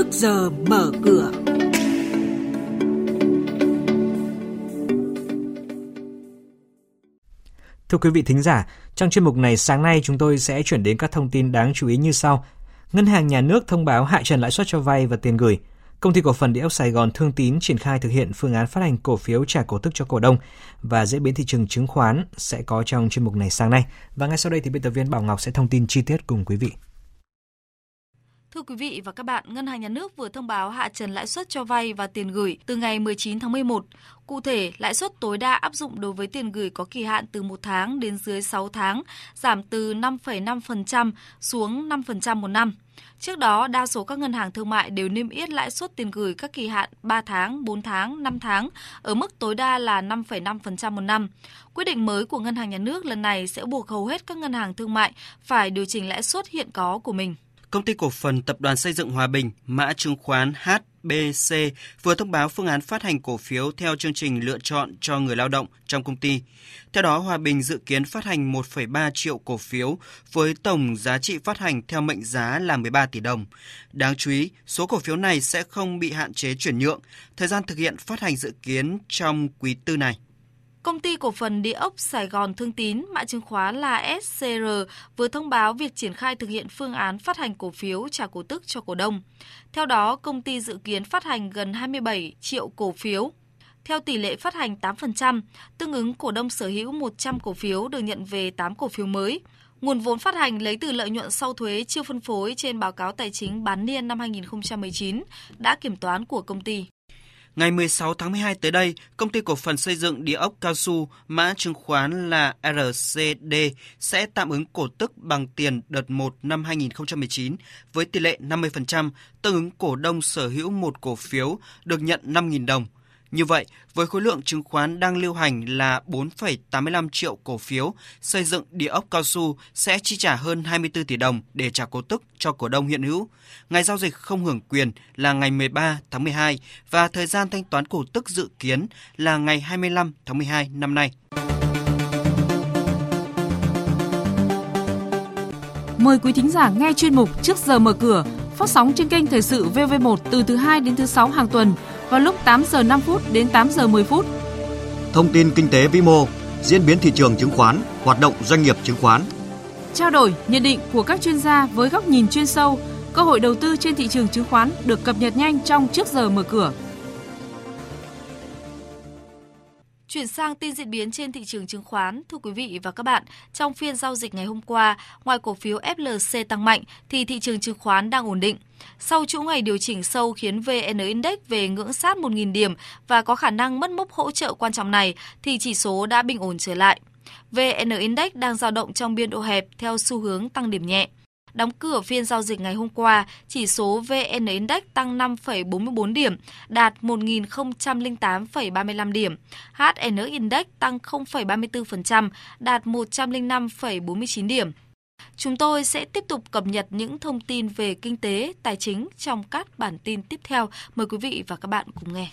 trước giờ mở cửa. Thưa quý vị thính giả, trong chuyên mục này sáng nay chúng tôi sẽ chuyển đến các thông tin đáng chú ý như sau. Ngân hàng nhà nước thông báo hạ trần lãi suất cho vay và tiền gửi. Công ty cổ phần địa ốc Sài Gòn Thương Tín triển khai thực hiện phương án phát hành cổ phiếu trả cổ tức cho cổ đông và diễn biến thị trường chứng khoán sẽ có trong chuyên mục này sáng nay. Và ngay sau đây thì biên tập viên Bảo Ngọc sẽ thông tin chi tiết cùng quý vị. Thưa quý vị và các bạn, Ngân hàng Nhà nước vừa thông báo hạ trần lãi suất cho vay và tiền gửi từ ngày 19 tháng 11. Cụ thể, lãi suất tối đa áp dụng đối với tiền gửi có kỳ hạn từ 1 tháng đến dưới 6 tháng, giảm từ 5,5% xuống 5% một năm. Trước đó, đa số các ngân hàng thương mại đều niêm yết lãi suất tiền gửi các kỳ hạn 3 tháng, 4 tháng, 5 tháng ở mức tối đa là 5,5% một năm. Quyết định mới của Ngân hàng Nhà nước lần này sẽ buộc hầu hết các ngân hàng thương mại phải điều chỉnh lãi suất hiện có của mình. Công ty cổ phần Tập đoàn Xây dựng Hòa Bình, mã chứng khoán HBC vừa thông báo phương án phát hành cổ phiếu theo chương trình lựa chọn cho người lao động trong công ty. Theo đó, Hòa Bình dự kiến phát hành 1,3 triệu cổ phiếu với tổng giá trị phát hành theo mệnh giá là 13 tỷ đồng. Đáng chú ý, số cổ phiếu này sẽ không bị hạn chế chuyển nhượng. Thời gian thực hiện phát hành dự kiến trong quý tư này. Công ty cổ phần địa ốc Sài Gòn Thương Tín, mã chứng khoán là SCR, vừa thông báo việc triển khai thực hiện phương án phát hành cổ phiếu trả cổ tức cho cổ đông. Theo đó, công ty dự kiến phát hành gần 27 triệu cổ phiếu. Theo tỷ lệ phát hành 8%, tương ứng cổ đông sở hữu 100 cổ phiếu được nhận về 8 cổ phiếu mới. Nguồn vốn phát hành lấy từ lợi nhuận sau thuế chưa phân phối trên báo cáo tài chính bán niên năm 2019 đã kiểm toán của công ty. Ngày 16 tháng 12 tới đây, công ty cổ phần xây dựng địa ốc cao su mã chứng khoán là RCD sẽ tạm ứng cổ tức bằng tiền đợt 1 năm 2019 với tỷ lệ 50%, tương ứng cổ đông sở hữu một cổ phiếu được nhận 5.000 đồng. Như vậy, với khối lượng chứng khoán đang lưu hành là 4,85 triệu cổ phiếu, xây dựng địa ốc cao su sẽ chi trả hơn 24 tỷ đồng để trả cổ tức cho cổ đông hiện hữu. Ngày giao dịch không hưởng quyền là ngày 13 tháng 12 và thời gian thanh toán cổ tức dự kiến là ngày 25 tháng 12 năm nay. Mời quý thính giả nghe chuyên mục Trước giờ mở cửa phát sóng trên kênh Thời sự VV1 từ thứ 2 đến thứ 6 hàng tuần vào lúc 8 giờ 5 phút đến 8 giờ 10 phút. Thông tin kinh tế vĩ mô, diễn biến thị trường chứng khoán, hoạt động doanh nghiệp chứng khoán. Trao đổi, nhận định của các chuyên gia với góc nhìn chuyên sâu, cơ hội đầu tư trên thị trường chứng khoán được cập nhật nhanh trong trước giờ mở cửa. Chuyển sang tin diễn biến trên thị trường chứng khoán, thưa quý vị và các bạn, trong phiên giao dịch ngày hôm qua, ngoài cổ phiếu FLC tăng mạnh thì thị trường chứng khoán đang ổn định. Sau chuỗi ngày điều chỉnh sâu khiến VN Index về ngưỡng sát 1.000 điểm và có khả năng mất mốc hỗ trợ quan trọng này thì chỉ số đã bình ổn trở lại. VN Index đang dao động trong biên độ hẹp theo xu hướng tăng điểm nhẹ. Đóng cửa phiên giao dịch ngày hôm qua, chỉ số VN Index tăng 5,44 điểm, đạt 1.008,35 điểm. HN Index tăng 0,34%, đạt 105,49 điểm. Chúng tôi sẽ tiếp tục cập nhật những thông tin về kinh tế, tài chính trong các bản tin tiếp theo. Mời quý vị và các bạn cùng nghe.